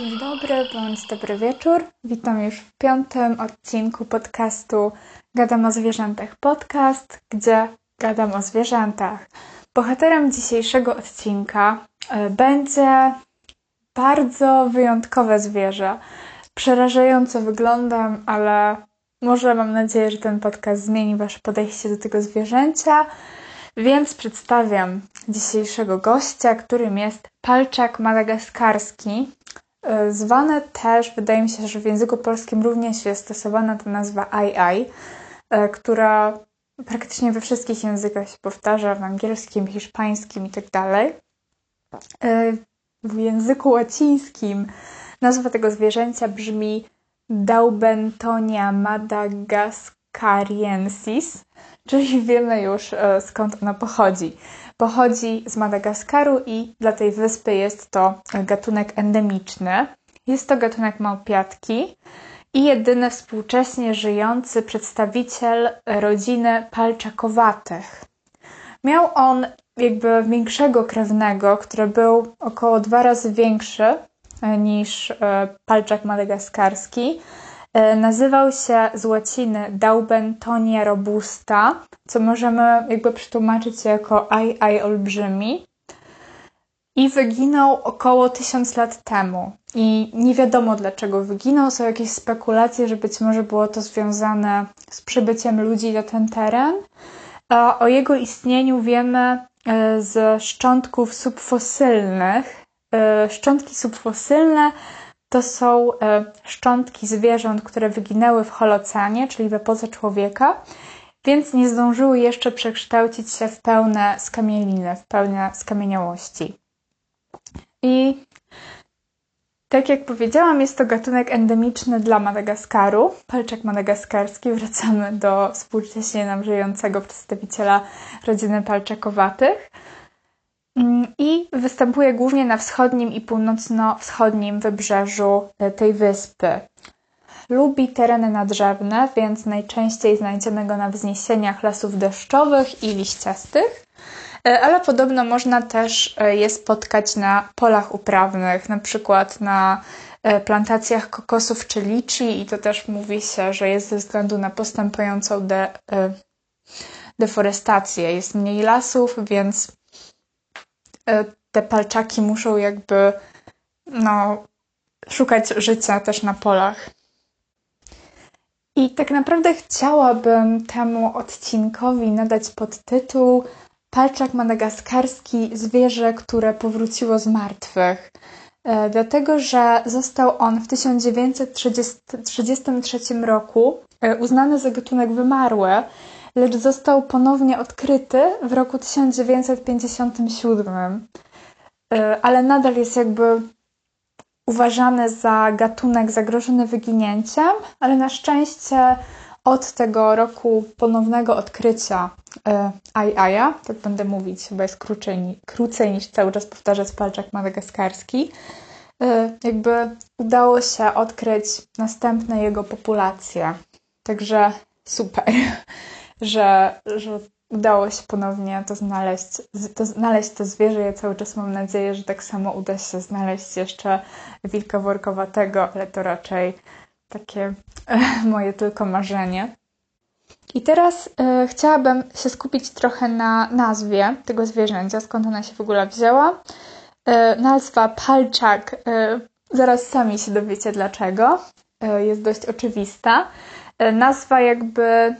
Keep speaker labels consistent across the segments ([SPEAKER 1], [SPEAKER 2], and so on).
[SPEAKER 1] Dzień dobry bądź dobry wieczór. Witam już w piątym odcinku podcastu Gadam o zwierzętach podcast, gdzie gadam o zwierzętach. Bohaterem dzisiejszego odcinka e, będzie bardzo wyjątkowe zwierzę. Przerażające wyglądem, ale może mam nadzieję, że ten podcast zmieni Wasze podejście do tego zwierzęcia. Więc przedstawiam dzisiejszego gościa, którym jest palczak madagaskarski. E, Zwane też, wydaje mi się, że w języku polskim również jest stosowana ta nazwa ai, e, która praktycznie we wszystkich językach się powtarza, w angielskim, hiszpańskim itd. Tak e, w języku łacińskim nazwa tego zwierzęcia brzmi Daubentonia madagascariensis, czyli wiemy już skąd ona pochodzi. Pochodzi z Madagaskaru i dla tej wyspy jest to gatunek endemiczny. Jest to gatunek małpiatki i jedyny współcześnie żyjący przedstawiciel rodziny palczakowatych. Miał on jakby większego krewnego, który był około dwa razy większy e, niż e, palczak madagaskarski. E, nazywał się z łaciny Daubentonia robusta, co możemy jakby przetłumaczyć jako aj aj olbrzymi. I wyginął około tysiąc lat temu. I nie wiadomo dlaczego wyginął. Są jakieś spekulacje, że być może było to związane z przybyciem ludzi na ten teren. A o jego istnieniu wiemy e, z szczątków subfosylnych. E, szczątki subfosylne to są e, szczątki zwierząt, które wyginęły w Holocenie, czyli w epoce człowieka, więc nie zdążyły jeszcze przekształcić się w pełne skamieliny, w pełne skamieniałości. I tak jak powiedziałam, jest to gatunek endemiczny dla Madagaskaru, palczak madagaskarski. Wracamy do współcześnie nam żyjącego przedstawiciela rodziny palczakowatych. Mm, I występuje głównie na wschodnim i północno-wschodnim wybrzeżu e, tej wyspy. Lubi tereny nadrzewne, więc najczęściej znajdziemy go na wzniesieniach lasów deszczowych i liściastych, e, ale podobno można też e, je spotkać na polach uprawnych, na przykład na plantacjach kokosów czy liczy i to też mówi się, że jest ze względu na postępującą de, deforestację. Jest mniej lasów, więc te palczaki muszą jakby no, szukać życia też na polach. I tak naprawdę chciałabym temu odcinkowi nadać podtytuł Palczak madagaskarski zwierzę, które powróciło z martwych. E, dlatego, że został on w 1933 roku e, uznany za gatunek wymarły, lecz został ponownie odkryty w roku 1957. Y, ale nadal jest jakby uważany za gatunek zagrożony wyginięciem, ale na szczęście od tego roku ponownego odkrycia Ajaja, y, tak będę mówić, chyba jest krócej, krócej niż cały czas powtarzać palczak madagaskarski, y, jakby udało się odkryć następne jego populacje. Także super że, że udało się ponownie to znaleźć, to znaleźć to zwierzę. Ja cały czas mam nadzieję, że tak samo uda się znaleźć jeszcze wilka workowatego, ale to raczej takie moje tylko marzenie. I teraz y, chciałabym się skupić trochę na nazwie tego zwierzęcia, skąd ona się w ogóle wzięła. Y, nazwa palczak, y, zaraz sami się dowiecie dlaczego, jest dość oczywista. Nazwa jakby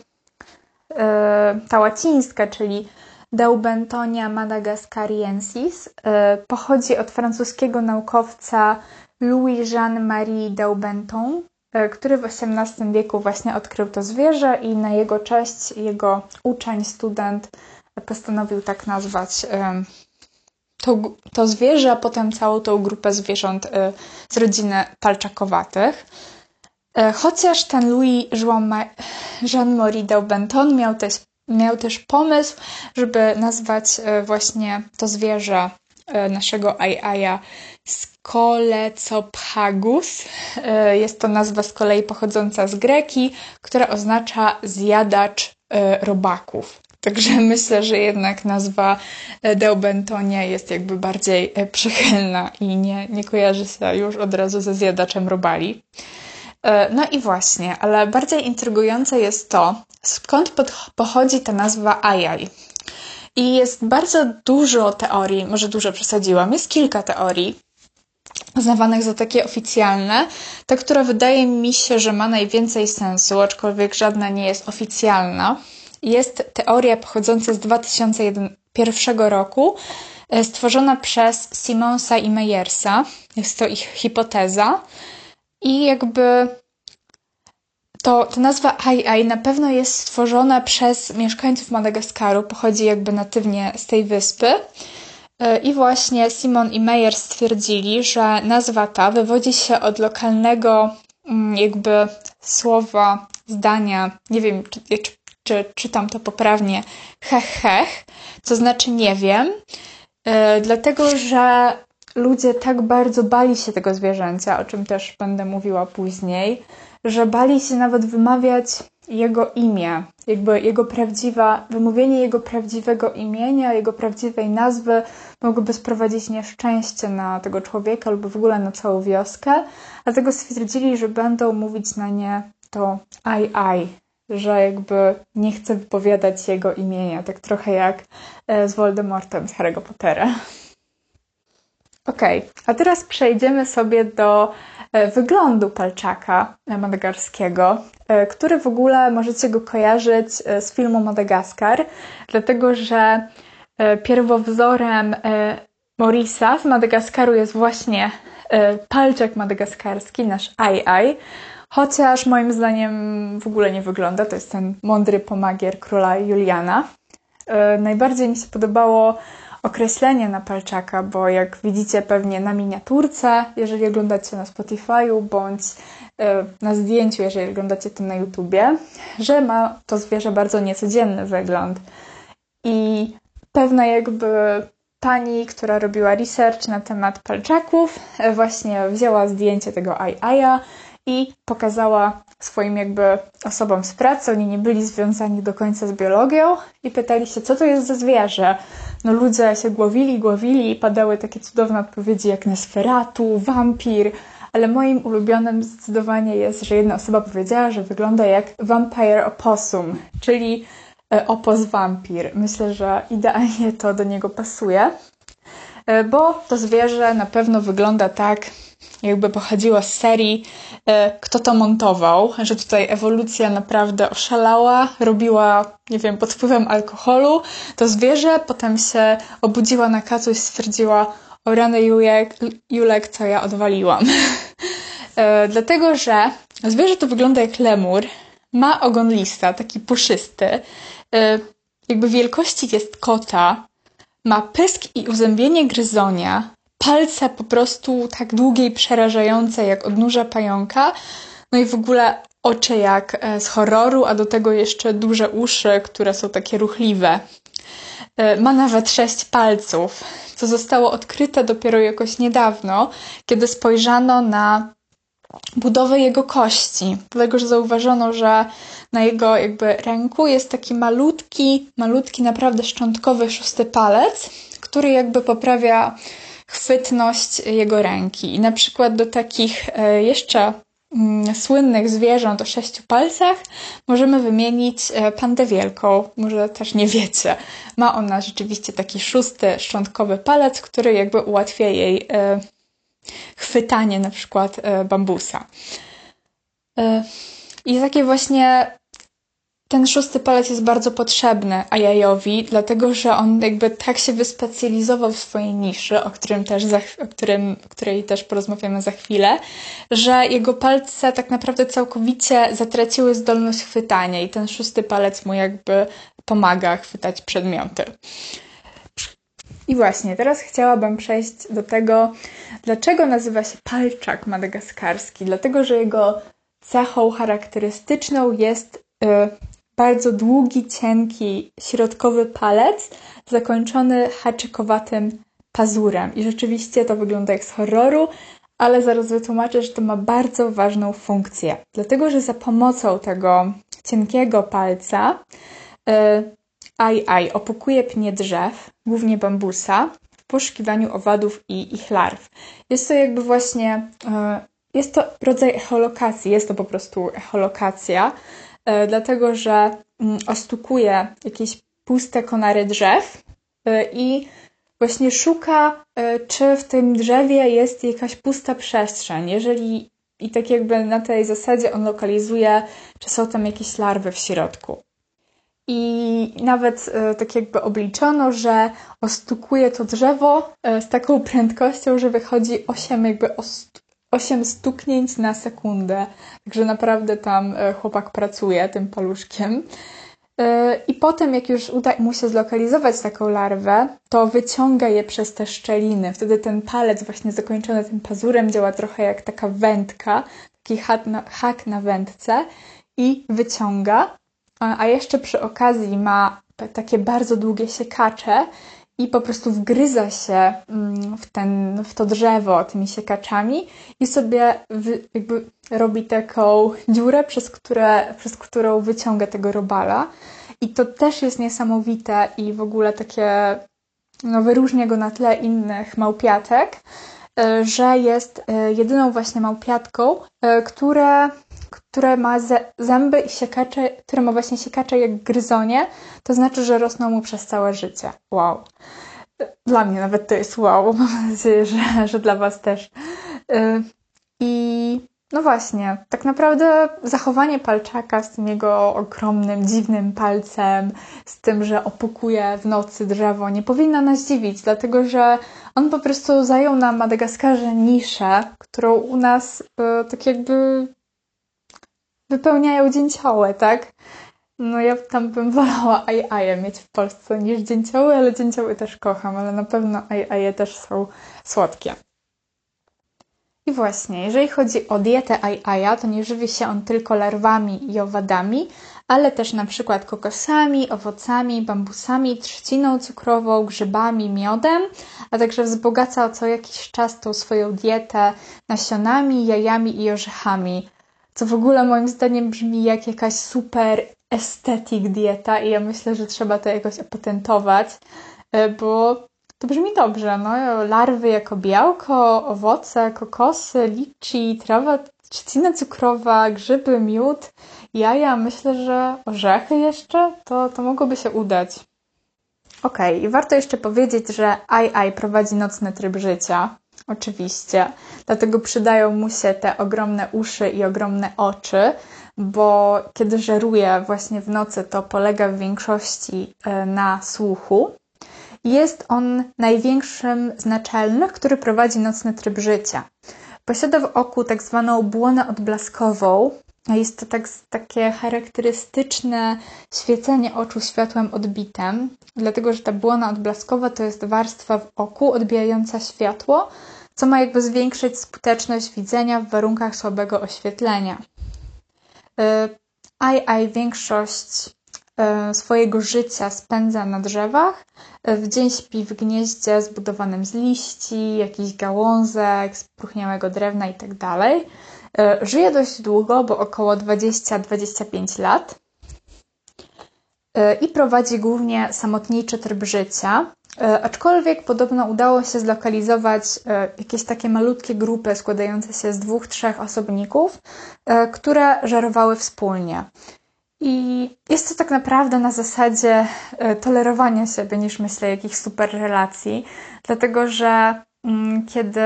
[SPEAKER 1] ta łacińska, czyli Daubentonia madagascariensis, e, pochodzi od francuskiego naukowca Louis-Jean-Marie Daubenton, e, który w XVIII wieku właśnie odkrył to zwierzę i na jego cześć jego uczeń, student postanowił tak nazwać to, to zwierzę, a potem całą tą grupę zwierząt z rodziny palczakowatych. E, chociaż ten Louis Jean-Marie Daubenton miał też, miał też pomysł, żeby nazwać e, właśnie to zwierzę e, naszego ajaja Skolecophagus. Jest to nazwa z kolei pochodząca z greki, która oznacza zjadacz robaków. Także myślę, że jednak nazwa Deobentonia jest jakby bardziej przychylna i nie, nie kojarzy się już od razu ze zjadaczem robali. No i właśnie, ale bardziej intrygujące jest to, skąd pochodzi ta nazwa Ajaj. I jest bardzo dużo teorii, może dużo przesadziłam, jest kilka teorii uznawanych za takie oficjalne. Ta, która wydaje mi się, że ma najwięcej sensu, aczkolwiek żadna nie jest oficjalna, jest teoria pochodząca z 2001 roku, e, stworzona przez Simonsa i Meyersa. Jest to ich hipoteza. I jakby to ta nazwa Ai na pewno jest stworzona przez mieszkańców Madagaskaru, pochodzi jakby natywnie z tej wyspy. E, I właśnie Simon i Meyer stwierdzili, że nazwa ta wywodzi się od lokalnego mm, jakby słowa, zdania, nie wiem czy, czy, czy czytam to poprawnie, hech hech, co znaczy nie wiem, yy, dlatego że ludzie tak bardzo bali się tego zwierzęcia, o czym też będę mówiła później, że bali się nawet wymawiać jego imię, jakby jego prawdziwa, wymówienie jego prawdziwego imienia, jego prawdziwej nazwy mogłoby sprowadzić nieszczęście na tego człowieka lub w ogóle na całą wioskę. Dlatego stwierdzili, że będą mówić na nie to aj aj, że jakby nie chce wypowiadać jego imienia, tak trochę jak e, z Voldemortem z Harry'ego Pottera. Okay, a teraz przejdziemy sobie do E, wyglądu palczaka madagaskarskiego, e, który w ogóle możecie go kojarzyć e, z filmu Madagaskar, dlatego że pierwowzorem Morisa z Madagaskaru jest właśnie palczak madagaskarski, nasz Ai chociaż moim zdaniem w ogóle nie wygląda. To jest ten mądry pomagier króla Juliana. Najbardziej mi się podobało określenie na palczaka, bo jak widzicie pewnie na miniaturce, jeżeli oglądacie na Spotify'u, bądź e, na zdjęciu, jeżeli oglądacie to na YouTubie, że ma to zwierzę bardzo niecodzienny wygląd. I pewna jakby pani, która robiła research na temat palczaków, e, właśnie wzięła zdjęcie tego ajaja i pokazała swoim jakby osobom z pracy. Oni nie byli związani do końca z biologią i pytali się, co to jest za zwierzę no ludzie się głowili, głowili i padały takie cudowne odpowiedzi jak Nesferatu, wampir, ale moim ulubionym zdecydowanie jest, że jedna osoba powiedziała, że wygląda jak vampire opossum, czyli e, opos wampir. Myślę, że idealnie to do niego pasuje, e, bo to zwierzę na pewno wygląda tak, jakby pochodziła z serii e, Kto to montował, że tutaj ewolucja naprawdę oszalała, robiła, nie wiem, pod wpływem alkoholu to zwierzę, potem się obudziła na kacu i stwierdziła o rany Julek, Julek co ja odwaliłam. E, dlatego, że zwierzę to wygląda jak lemur, ma ogon lista, taki puszysty, e, jakby wielkości jest kota, ma pysk i uzębienie gryzonia, palce po prostu tak długie i przerażające jak odnóża pająka, no i w ogóle oczy jak e, z horroru, a do tego jeszcze duże uszy, które są takie ruchliwe. E, ma nawet sześć palców, co zostało odkryte dopiero jakoś niedawno, kiedy spojrzano na budowę jego kości. Dlatego, że zauważono, że na jego jakby ręku jest taki malutki, malutki, naprawdę szczątkowy szósty palec, który jakby poprawia chwytność jego ręki. I na przykład do takich e, jeszcze mm, słynnych zwierząt o sześciu palcach możemy wymienić e, pandę wielką. Może też nie wiecie. Ma ona rzeczywiście taki szósty szczątkowy palec, który jakby ułatwia jej e, chwytanie na przykład bambusa. I takie właśnie ten szósty palec jest bardzo potrzebny Ajajowi, dlatego że on jakby tak się wyspecjalizował w swojej niszy, o którym też za, o którym, której też porozmawiamy za chwilę, że jego palce tak naprawdę całkowicie zatraciły zdolność chwytania i ten szósty palec mu jakby pomaga chwytać przedmioty. I właśnie, teraz chciałabym przejść do tego, dlaczego nazywa się palczak madagaskarski. Dlatego, że jego cechą charakterystyczną jest y, bardzo długi, cienki, środkowy palec zakończony haczykowatym pazurem. I rzeczywiście to wygląda jak z horroru, ale zaraz wytłumaczę, że to ma bardzo ważną funkcję. Dlatego, że za pomocą tego cienkiego palca yy, Aj opukuje pnie drzew, głównie bambusa, w poszukiwaniu owadów i ich larw. Jest to jakby właśnie, e, jest to rodzaj echolokacji, jest to po prostu echolokacja, dlatego że mm, ostukuje jakieś puste konary drzew e, i właśnie szuka, czy w tym drzewie jest jakaś pusta przestrzeń. Jeżeli i tak jakby na tej zasadzie on lokalizuje, czy są tam jakieś larwy w środku. I nawet e, tak jakby obliczono, że ostukuje to drzewo e, z taką prędkością, że wychodzi 8 jakby 8 stuknięć na sekundę. Także naprawdę tam e, chłopak pracuje tym paluszkiem. I potem, jak już uda mu się zlokalizować taką larwę, to wyciąga je przez te szczeliny. Wtedy ten palec, właśnie zakończony tym pazurem, działa trochę jak taka wędka, taki hak na, hak na wędce i wyciąga. A jeszcze przy okazji ma takie bardzo długie siekacze i po prostu wgryza się mm, w, ten, w to drzewo tymi siekaczami i sobie jakby robi taką dziurę, przez, które, przez którą wyciąga tego robala. I to też jest niesamowite i w ogóle takie no, wyróżnia go na tle innych małpiatek, e, że jest e, jedyną właśnie małpiatką, e, która które ma zęby i siekacze, które ma właśnie siekacze jak gryzonie, to znaczy, że rosną mu przez całe życie. Wow. Dla mnie nawet to jest wow. Mam nadzieję, że, że dla Was też. Y, I no właśnie, tak naprawdę zachowanie palczaka z tym jego ogromnym, dziwnym palcem, z tym, że opukuje w nocy drzewo, nie powinno nas dziwić, dlatego że on po prostu zajął na Madagaskarze niszę, którą u nas y, tak jakby wypełniają dzięcioły, tak? No ja tam bym wolała ajaje mieć w Polsce niż dzięcioły, ale dzięcioły też kocham, ale na pewno ajaje też są słodkie. I właśnie, jeżeli chodzi o dietę ajaja, to nie żywi się on tylko larwami i owadami, ale też na przykład kokosami, owocami, bambusami, trzciną cukrową, grzybami, miodem, a także wzbogaca co jakiś czas tą swoją dietę nasionami, jajami i orzechami co w ogóle moim zdaniem brzmi jak jakaś super estetyk dieta i ja myślę, że trzeba to jakoś opatentować, e, bo to brzmi dobrze, no. Larwy jako białko, owoce, kokosy, liczy, trawa, trzcina cukrowa, grzyby, miód, jaja, myślę, że orzechy jeszcze, to, to mogłoby się udać. Okej, okay, i warto jeszcze powiedzieć, że AI prowadzi nocny tryb życia. Oczywiście. Dlatego przydają mu się te ogromne uszy i ogromne oczy, bo kiedy żeruje właśnie w nocy, to polega w większości e, na słuchu. Jest on największym z naczelnych, który prowadzi nocny tryb życia. Posiada w oku tak zwaną błonę odblaskową. Jest to tak, takie charakterystyczne świecenie oczu światłem odbitem, dlatego że ta błona odblaskowa to jest warstwa w oku odbijająca światło, co ma jakby zwiększyć skuteczność widzenia w warunkach słabego oświetlenia. AI y, większość y, swojego życia spędza na drzewach. Y, w dzień śpi w gnieździe zbudowanym z liści, jakichś gałązek, spróchniałego drewna itd. Tak żyje dość długo, bo około 20-25 lat i prowadzi głównie samotniczy tryb życia, aczkolwiek podobno udało się zlokalizować e, jakieś takie malutkie grupy składające się z dwóch, trzech osobników, e, które żerowały wspólnie. I jest to tak naprawdę na zasadzie tolerowania siebie niż myślę jakichś super relacji, dlatego że mm, kiedy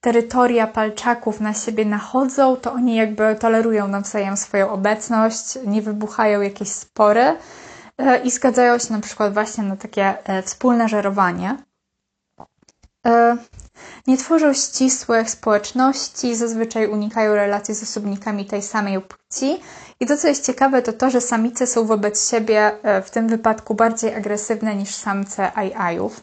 [SPEAKER 1] terytoria palczaków na siebie nachodzą, to oni jakby tolerują nawzajem swoją obecność, nie wybuchają jakieś spory. E, i zgadzają się na przykład właśnie na takie e, wspólne żerowanie. E, nie tworzą ścisłych społeczności, zazwyczaj unikają relacji z osobnikami tej samej płci. I to, co jest ciekawe, to to, że samice są wobec siebie w tym wypadku bardziej agresywne niż samce ajajów.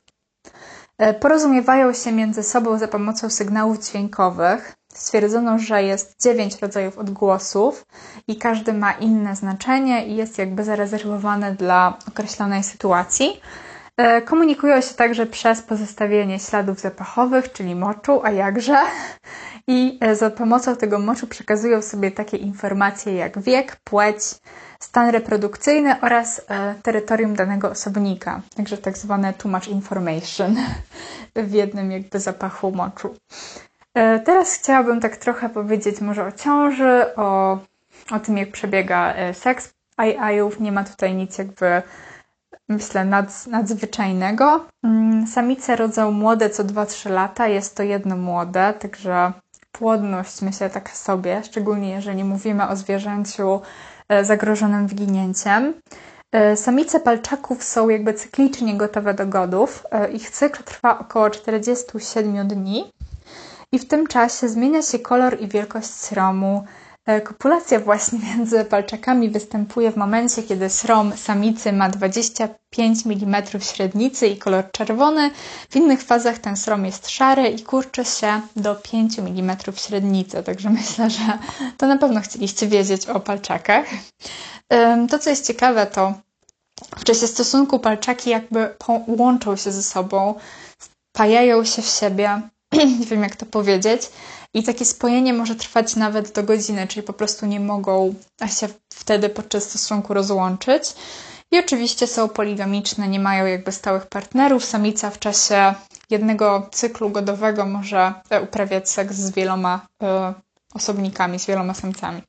[SPEAKER 1] Porozumiewają się między sobą za pomocą sygnałów dźwiękowych, stwierdzono, że jest dziewięć rodzajów odgłosów i każdy ma inne znaczenie i jest jakby zarezerwowany dla określonej sytuacji. E, komunikują się także przez pozostawienie śladów zapachowych, czyli moczu, a jakże. i e, za pomocą tego moczu przekazują sobie takie informacje jak wiek, płeć, stan reprodukcyjny oraz e, terytorium danego osobnika. Także tak zwane too much information w jednym jakby zapachu moczu. E, teraz chciałabym tak trochę powiedzieć może o ciąży, o, o tym jak przebiega seks ajajów. Nie ma tutaj nic jakby myślę, nadz, nadzwyczajnego. Mm, samice rodzą młode co 2-3 lata, jest to jedno młode, także płodność myślę tak sobie, szczególnie jeżeli mówimy o zwierzęciu e, zagrożonym wyginięciem. E, samice palczaków są jakby cyklicznie gotowe do godów. E, ich cykl trwa około 47 dni i w tym czasie zmienia się kolor i wielkość sromu, E, kopulacja właśnie między palczakami występuje w momencie, kiedy srom samicy ma 25 mm średnicy i kolor czerwony. W innych fazach ten srom jest szary i kurczy się do 5 mm średnicy. Także myślę, że to na pewno chcieliście wiedzieć o palczakach. To, co jest ciekawe, to w czasie stosunku palczaki jakby łączą się ze sobą, wpajają się w siebie. Nie wiem, jak to powiedzieć i takie spojenie może trwać nawet do godziny, czyli po prostu nie mogą się wtedy podczas stosunku rozłączyć. I oczywiście są poligamiczne, nie mają jakby stałych partnerów. Samica w czasie jednego cyklu godowego może e, uprawiać seks z wieloma y, osobnikami, z wieloma samcami.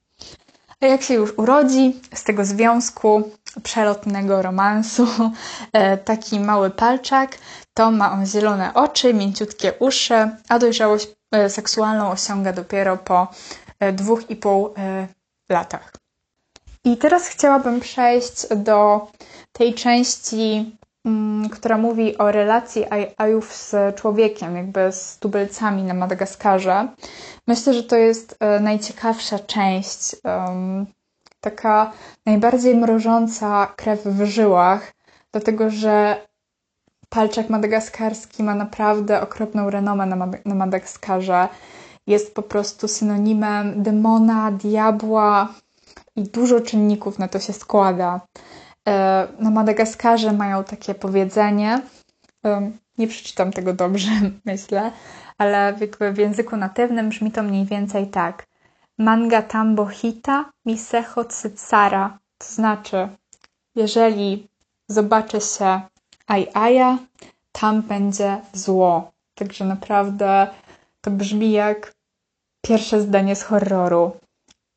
[SPEAKER 1] A jak się już urodzi z tego związku przelotnego romansu, e, taki mały palczak, to ma on zielone oczy, mięciutkie uszy, a dojrzałość E, seksualną osiąga dopiero po e, dwóch i pół latach. I teraz chciałabym przejść do tej części, mm, która mówi o relacji ajów z człowiekiem, jakby z tubylcami na Madagaskarze. Myślę, że to jest najciekawsza część, taka najbardziej mrożąca krew w żyłach, dlatego że palczak madagaskarski ma naprawdę okropną renomę na, Mad na Madagaskarze. Jest po prostu synonimem demona, diabła i dużo czynników na to się składa. E, na Madagaskarze mają takie powiedzenie, nie przeczytam tego dobrze, myślę, ale w, języku natywnym brzmi to mniej więcej tak. Manga tambo hita miseho tsara. To znaczy, jeżeli zobaczy się aj tam będzie zło. Także naprawdę to brzmi jak pierwsze zdanie z horroru.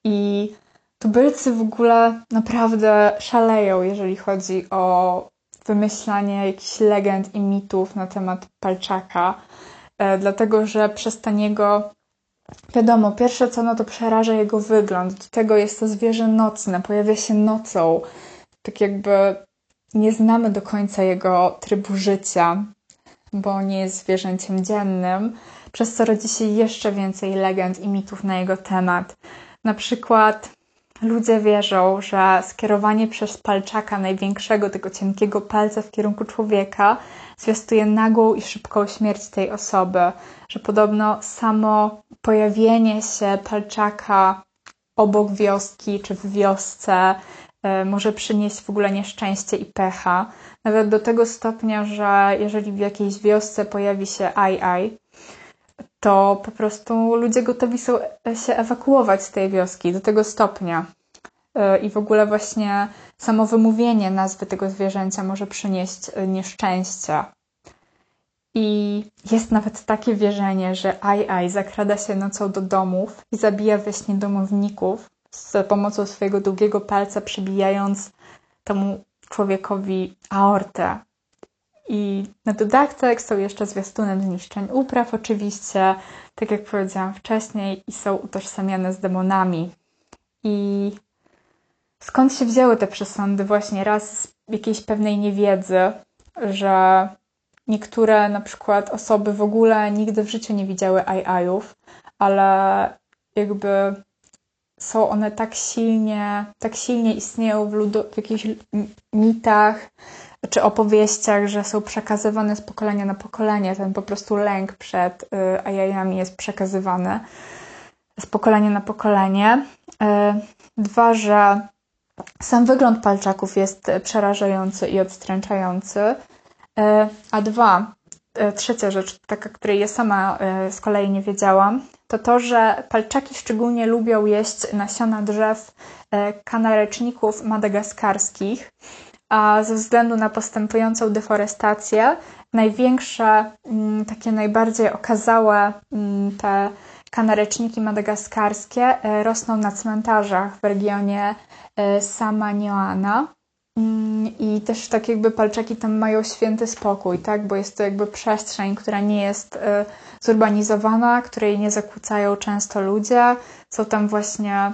[SPEAKER 1] I tubylcy w ogóle naprawdę szaleją, jeżeli chodzi o wymyślanie jakichś legend i mitów na temat palczaka, e, dlatego że przez taniego Wiadomo, pierwsze co no to przeraża jego wygląd. Do tego jest to zwierzę nocne, pojawia się nocą. Tak jakby nie znamy do końca jego trybu życia, bo nie jest zwierzęciem dziennym, przez co rodzi się jeszcze więcej legend i mitów na jego temat. Na przykład ludzie wierzą, że skierowanie przez palczaka największego, tego cienkiego palca w kierunku człowieka zwiastuje nagłą i szybką śmierć tej osoby, że podobno samo pojawienie się palczaka obok wioski czy w wiosce E, może przynieść w ogóle nieszczęście i pecha. Nawet do tego stopnia, że jeżeli w jakiejś wiosce pojawi się aj-aj, to po prostu ludzie gotowi są się ewakuować z tej wioski do tego stopnia. E, I w ogóle właśnie samo wymówienie nazwy tego zwierzęcia może przynieść e, nieszczęście. I jest nawet takie wierzenie, że aj-aj zakrada się nocą do domów i zabija we śnie domowników, z pomocą swojego długiego palca przebijając temu człowiekowi aortę. I na dodatek są jeszcze zwiastunem zniszczeń upraw, oczywiście, tak jak powiedziałam wcześniej, i są utożsamiane z demonami. I skąd się wzięły te przesądy? Właśnie raz z jakiejś pewnej niewiedzy, że niektóre na przykład osoby w ogóle nigdy w życiu nie widziały aj-ajów, ale jakby są one tak silnie, tak silnie istnieją w, ludo, w jakichś mitach czy opowieściach, że są przekazywane z pokolenia na pokolenie. Ten po prostu lęk przed y, ajajami jest przekazywany z pokolenia na pokolenie. Y, dwa, że sam wygląd palczaków jest przerażający i odstręczający. Y, a dwa, y, trzecia rzecz, taka, której ja sama z kolei nie wiedziałam, to to, że palczaki szczególnie lubią jeść nasiona drzew kanareczników madagaskarskich, a ze względu na postępującą deforestację, największe, mm, takie najbardziej okazałe mm, te kanareczniki madagaskarskie e, rosną na cmentarzach w regionie e, Samanioana. Mm, I też tak jakby palczaki tam mają święty spokój, tak? Bo jest to jakby przestrzeń, która nie jest e, zurbanizowana, której nie zakłócają często ludzie. Są tam właśnie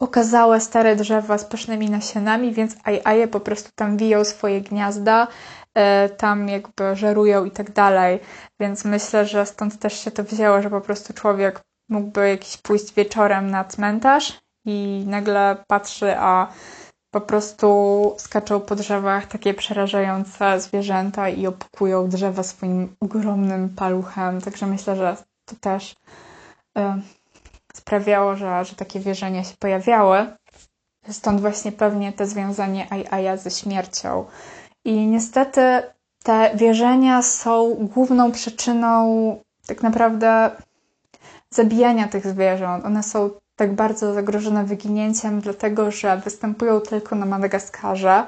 [SPEAKER 1] okazałe stare drzewa z pysznymi nasionami, więc ajaje po prostu tam wiją swoje gniazda, e, tam jakby żerują i tak dalej. Więc myślę, że stąd też się to wzięło, że po prostu człowiek mógłby jakiś pójść wieczorem na cmentarz i nagle patrzy, a po prostu skaczą po drzewach takie przerażające zwierzęta i opukują drzewa swoim ogromnym paluchem. Także myślę, że to też y, sprawiało, że, że takie wierzenia się pojawiały. Stąd właśnie pewnie to związanie Ajaja ze śmiercią. I niestety te wierzenia są główną przyczyną tak naprawdę zabijania tych zwierząt. One są tak bardzo zagrożone wyginięciem, dlatego że występują tylko na Madagaskarze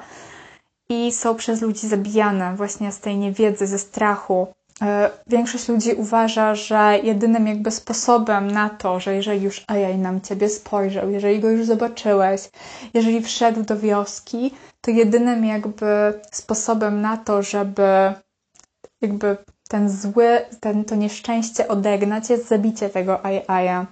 [SPEAKER 1] i są przez ludzi zabijane właśnie z tej niewiedzy, ze strachu. E, większość ludzi uważa, że jedynym jakby sposobem na to, że jeżeli już Ajaj nam ciebie spojrzał, jeżeli go już zobaczyłeś, jeżeli wszedł do wioski, to jedynym jakby sposobem na to, żeby jakby ten zły, ten, to nieszczęście odegnać jest zabicie tego Ajaja.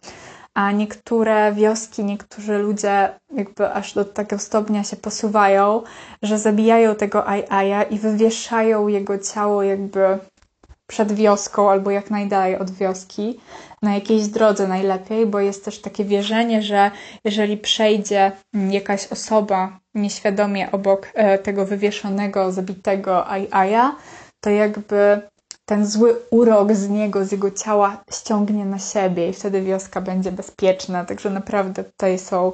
[SPEAKER 1] A niektóre wioski, niektórzy ludzie jakby aż do takiego stopnia się posuwają, że zabijają tego Ajaja i wywieszają jego ciało jakby przed wioską albo jak najdalej od wioski, na jakiejś drodze najlepiej, bo jest też takie wierzenie, że jeżeli przejdzie jakaś osoba nieświadomie obok e, tego wywieszonego, zabitego aja, to jakby ten zły urok z niego, z jego ciała ściągnie na siebie i wtedy wioska będzie bezpieczna. Także naprawdę tutaj są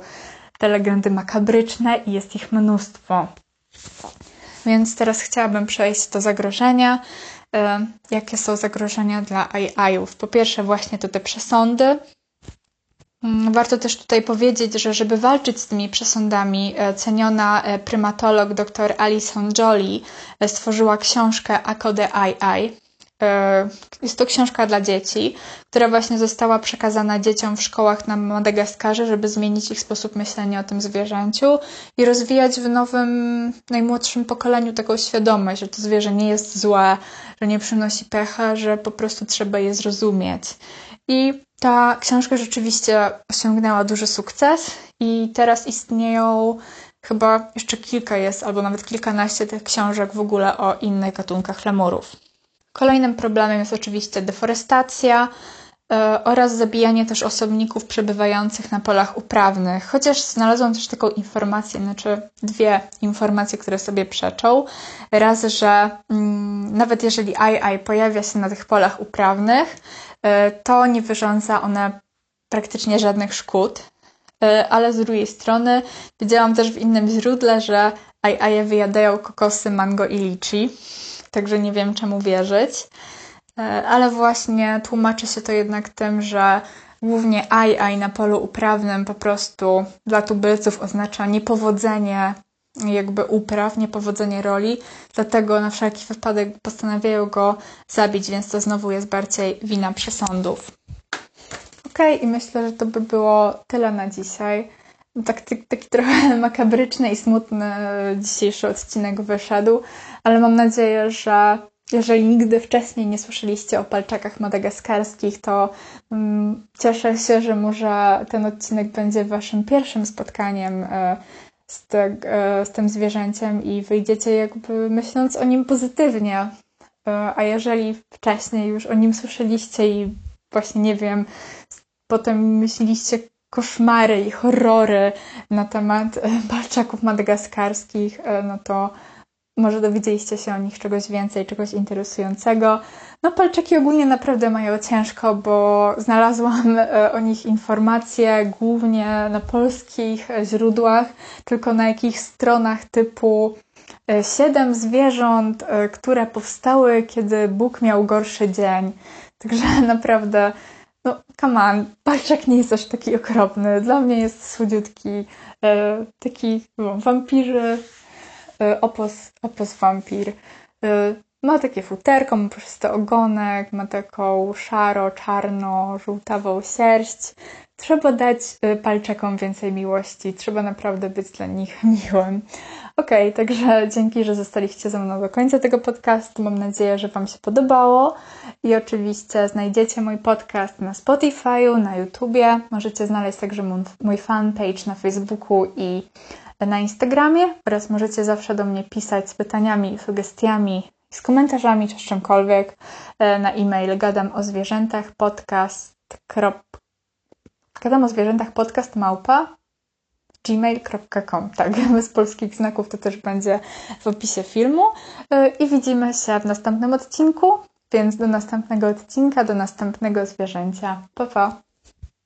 [SPEAKER 1] te legendy makabryczne i jest ich mnóstwo. Więc teraz chciałabym przejść do zagrożenia. E, jakie są zagrożenia dla AI-ów. Po pierwsze, właśnie to te przesądy. Mm, warto też tutaj powiedzieć, że żeby walczyć z tymi przesądami, e, ceniona e, prymatolog dr Alison Jolie stworzyła książkę Akode AI. E, jest to książka dla dzieci, która właśnie została przekazana dzieciom w szkołach na Madagaskarze, żeby zmienić ich sposób myślenia o tym zwierzęciu i rozwijać w nowym, najmłodszym pokoleniu taką świadomość, że to zwierzę nie jest złe, że nie przynosi pecha, że po prostu trzeba je zrozumieć. I ta książka rzeczywiście osiągnęła duży sukces i teraz istnieją chyba jeszcze kilka jest, albo nawet kilkanaście tych książek w ogóle o innych gatunkach lemurów. Kolejnym problemem jest oczywiście deforestacja e, oraz zabijanie też osobników przebywających na polach uprawnych. Chociaż znalazłam też taką informację, znaczy dwie informacje, które sobie przeczą. Raz, że mm, nawet jeżeli AI pojawia się na tych polach uprawnych, e, to nie wyrządza one praktycznie żadnych szkód. E, ale z drugiej strony widziałam też w innym źródle, że AI wyjadają kokosy, mango i liczy także nie wiem czemu wierzyć. E, ale właśnie tłumaczy się to jednak tym, że głównie aj na polu uprawnym po prostu dla tubylców oznacza niepowodzenie jakby upraw, niepowodzenie roli, dlatego na wszelki wypadek postanawiają go zabić, więc to znowu jest bardziej wina przesądów. Ok, i myślę, że to by było tyle na dzisiaj. Tak, taki trochę makabryczny i smutny dzisiejszy odcinek wyszedł, ale mam nadzieję, że jeżeli nigdy wcześniej nie słyszeliście o palczakach madagaskarskich, to um, cieszę się, że może ten odcinek będzie waszym pierwszym spotkaniem e, z, te, e, z tym zwierzęciem i wyjdziecie jakby myśląc o nim pozytywnie. E, a jeżeli wcześniej już o nim słyszeliście i właśnie nie wiem, potem myśleliście, koszmary i horrory na temat palczaków madagaskarskich, no to może dowiedzieliście się o nich czegoś więcej, czegoś interesującego. No, palczaki ogólnie naprawdę mają ciężko, bo znalazłam e, o nich informacje głównie na polskich źródłach, tylko na jakichś stronach typu e, siedem zwierząt, e, które powstały, kiedy Bóg miał gorszy dzień. Także naprawdę no, come on, palczak nie jest aż taki okropny. Dla mnie jest słodziutki, e, taki no, wampirzy, e, opos, opos wampir. E, ma takie futerko, ma prosty ogonek, ma taką szaro, czarno, żółtawą sierść. Trzeba dać e, palczakom więcej miłości, trzeba naprawdę być dla nich miłym. Okej, okay, także dzięki, że zostaliście ze mną do końca tego podcastu. Mam nadzieję, że Wam się podobało. I oczywiście znajdziecie mój podcast na Spotify'u, na YouTubie. Możecie znaleźć także mój fanpage na Facebooku i na Instagramie oraz możecie zawsze do mnie pisać z pytaniami, sugestiami, z komentarzami czy z czymkolwiek e, na e-mail gadam o zwierzętach podcast. Gadam o zwierzętach podcast małpa gmail.com. Tak, bez polskich znaków to też będzie w opisie filmu. E, I widzimy się w następnym odcinku. Więc do następnego odcinka, do następnego zwierzęcia. Pa, pa!